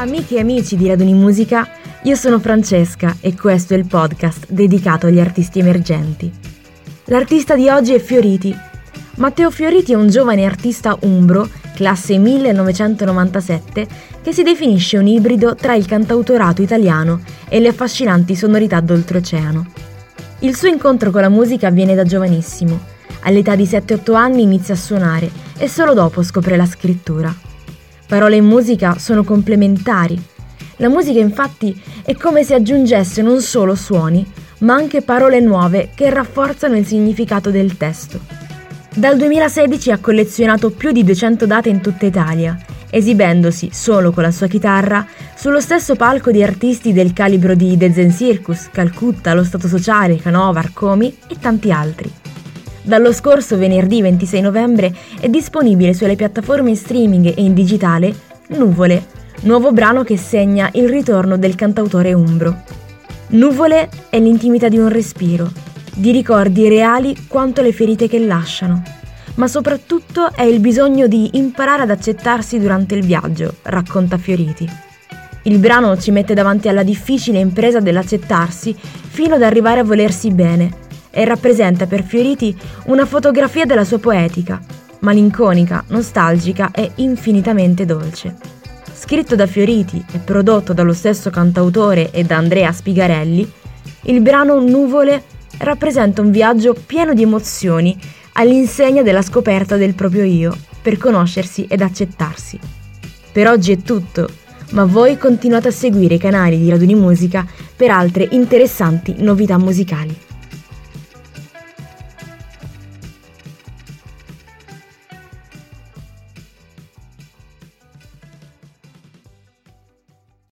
Amiche e amici di Raduni Musica, io sono Francesca e questo è il podcast dedicato agli artisti emergenti. L'artista di oggi è Fioriti. Matteo Fioriti è un giovane artista umbro, classe 1997, che si definisce un ibrido tra il cantautorato italiano e le affascinanti sonorità d'oltreoceano. Il suo incontro con la musica avviene da giovanissimo. All'età di 7-8 anni inizia a suonare e solo dopo scopre la scrittura. Parole e musica sono complementari. La musica infatti è come se aggiungesse non solo suoni, ma anche parole nuove che rafforzano il significato del testo. Dal 2016 ha collezionato più di 200 date in tutta Italia, esibendosi solo con la sua chitarra sullo stesso palco di artisti del calibro di The Zen Circus, Calcutta, Lo Stato Sociale, Canova, Arcomi e tanti altri. Dallo scorso venerdì 26 novembre è disponibile sulle piattaforme in streaming e in digitale Nuvole, nuovo brano che segna il ritorno del cantautore umbro. Nuvole è l'intimità di un respiro, di ricordi reali quanto le ferite che lasciano, ma soprattutto è il bisogno di imparare ad accettarsi durante il viaggio, racconta Fioriti. Il brano ci mette davanti alla difficile impresa dell'accettarsi fino ad arrivare a volersi bene e rappresenta per Fioriti una fotografia della sua poetica, malinconica, nostalgica e infinitamente dolce. Scritto da Fioriti e prodotto dallo stesso cantautore e da Andrea Spigarelli, il brano Nuvole rappresenta un viaggio pieno di emozioni all'insegna della scoperta del proprio io, per conoscersi ed accettarsi. Per oggi è tutto, ma voi continuate a seguire i canali di Raduni Musica per altre interessanti novità musicali.